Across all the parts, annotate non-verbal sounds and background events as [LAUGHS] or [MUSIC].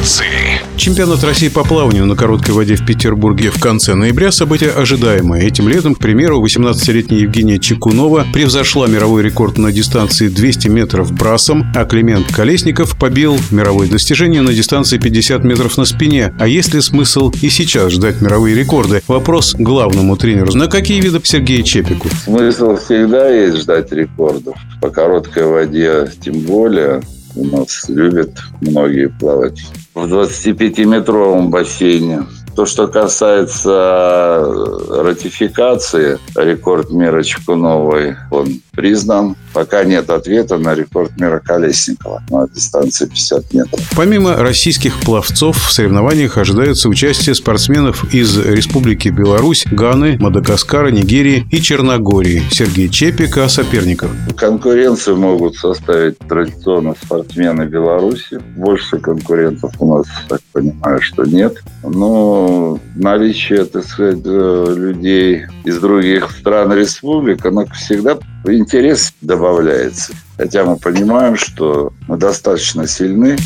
Пловцы. Чемпионат России по плаванию на короткой воде в Петербурге в конце ноября – событие ожидаемое. Этим летом, к примеру, 18-летняя Евгения Чекунова превзошла мировой рекорд на дистанции 200 метров брасом, а Климент Колесников побил мировое достижение на дистанции 50 метров на спине. А есть ли смысл и сейчас ждать мировые рекорды? Вопрос главному тренеру. На какие виды Сергею Чепику? Смысл всегда есть ждать рекордов. По короткой воде тем более у нас любят многие плавать в 25-метровом бассейне. То, что касается ратификации, рекорд мира Чекуновой, он признан. Пока нет ответа на рекорд мира Колесникова на дистанции 50 метров. Помимо российских пловцов, в соревнованиях ожидается участие спортсменов из Республики Беларусь, Ганы, Мадагаскара, Нигерии и Черногории. Сергей Чепик о соперниках. Конкуренцию могут составить традиционно спортсмены Беларуси. Больше конкурентов у нас, так понимаю, что нет. Но наличие, так сказать, э, людей из других стран республик, оно всегда интерес добавляется. Хотя мы понимаем, что мы достаточно сильны.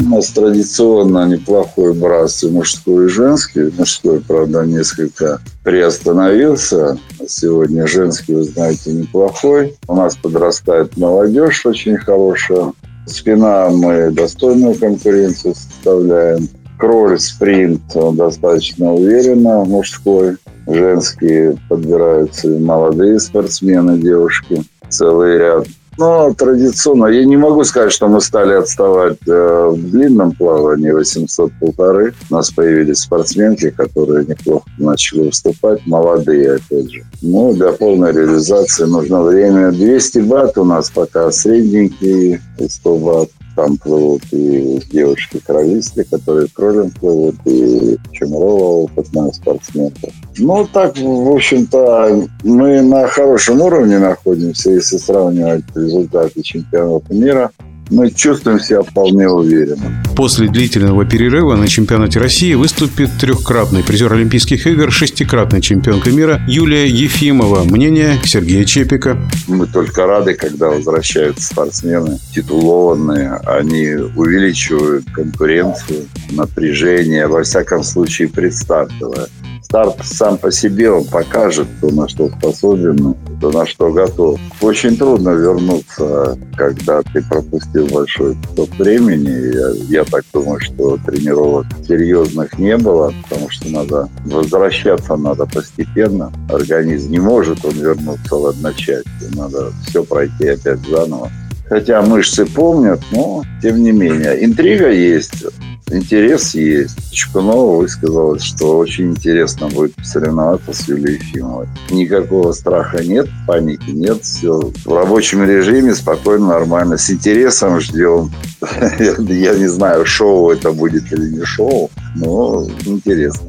У нас традиционно неплохой брас и мужской, и женский. Мужской, правда, несколько приостановился. Сегодня женский, вы знаете, неплохой. У нас подрастает молодежь очень хорошая. Спина мы достойную конкуренцию составляем. Кроль, спринт достаточно уверенно мужской. Женские подбираются молодые спортсмены, девушки. Целый ряд. Но традиционно, я не могу сказать, что мы стали отставать э, в длинном плавании 800 полторы. У нас появились спортсменки, которые неплохо начали выступать, молодые, опять же. Ну, для полной реализации нужно время. 200 бат у нас пока средненькие, 100 бат там плывут и девушки-кровисты, которые кролем плывут, и Чемрова опытная спортсменка. Ну, так, в общем-то, мы на хорошем уровне находимся, если сравнивать результаты чемпионата мира мы чувствуем себя вполне уверенно. После длительного перерыва на чемпионате России выступит трехкратный призер Олимпийских игр, шестикратная чемпионка мира Юлия Ефимова. Мнение Сергея Чепика. Мы только рады, когда возвращаются спортсмены титулованные. Они увеличивают конкуренцию, напряжение, во всяком случае предстартовое старт сам по себе он покажет, кто на что способен, кто на что готов. Очень трудно вернуться, когда ты пропустил большой кусок времени. Я, я так думаю, что тренировок серьезных не было, потому что надо возвращаться надо постепенно. Организм не может он вернуться в одночасье. Надо все пройти опять заново. Хотя мышцы помнят, но тем не менее. Интрига есть интерес есть. Чукунова высказалась, что очень интересно будет соревноваться с Юлией Ефимовой. Никакого страха нет, паники нет, все в рабочем режиме, спокойно, нормально. С интересом ждем. [LAUGHS] Я не знаю, шоу это будет или не шоу, но интересно.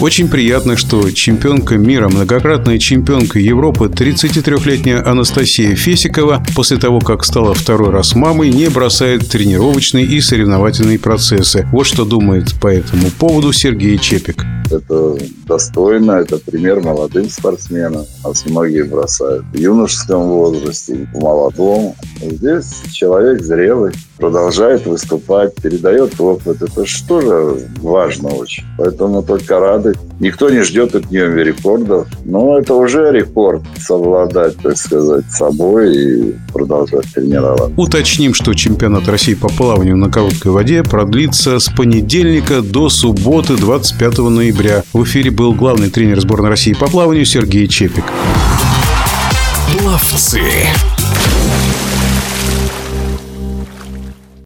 Очень приятно, что чемпионка мира, многократная чемпионка Европы, 33-летняя Анастасия Фесикова, после того, как стала второй раз мамой, не бросает тренировочные и соревновательные процессы. Вот что думает по этому поводу Сергей Чепик. Это достойно, это пример молодым спортсменам. Нас многие бросают в юношеском возрасте, в молодом. Здесь человек зрелый, продолжает выступать, передает опыт. Это же тоже важно очень. Поэтому только рады. Никто не ждет от нее рекордов. Но это уже рекорд совладать, так сказать, собой и продолжать тренироваться. Уточним, что чемпионат России по плаванию на короткой воде продлится с понедельника до субботы 25 ноября. В эфире был главный тренер сборной России по плаванию Сергей Чепик. Пловцы.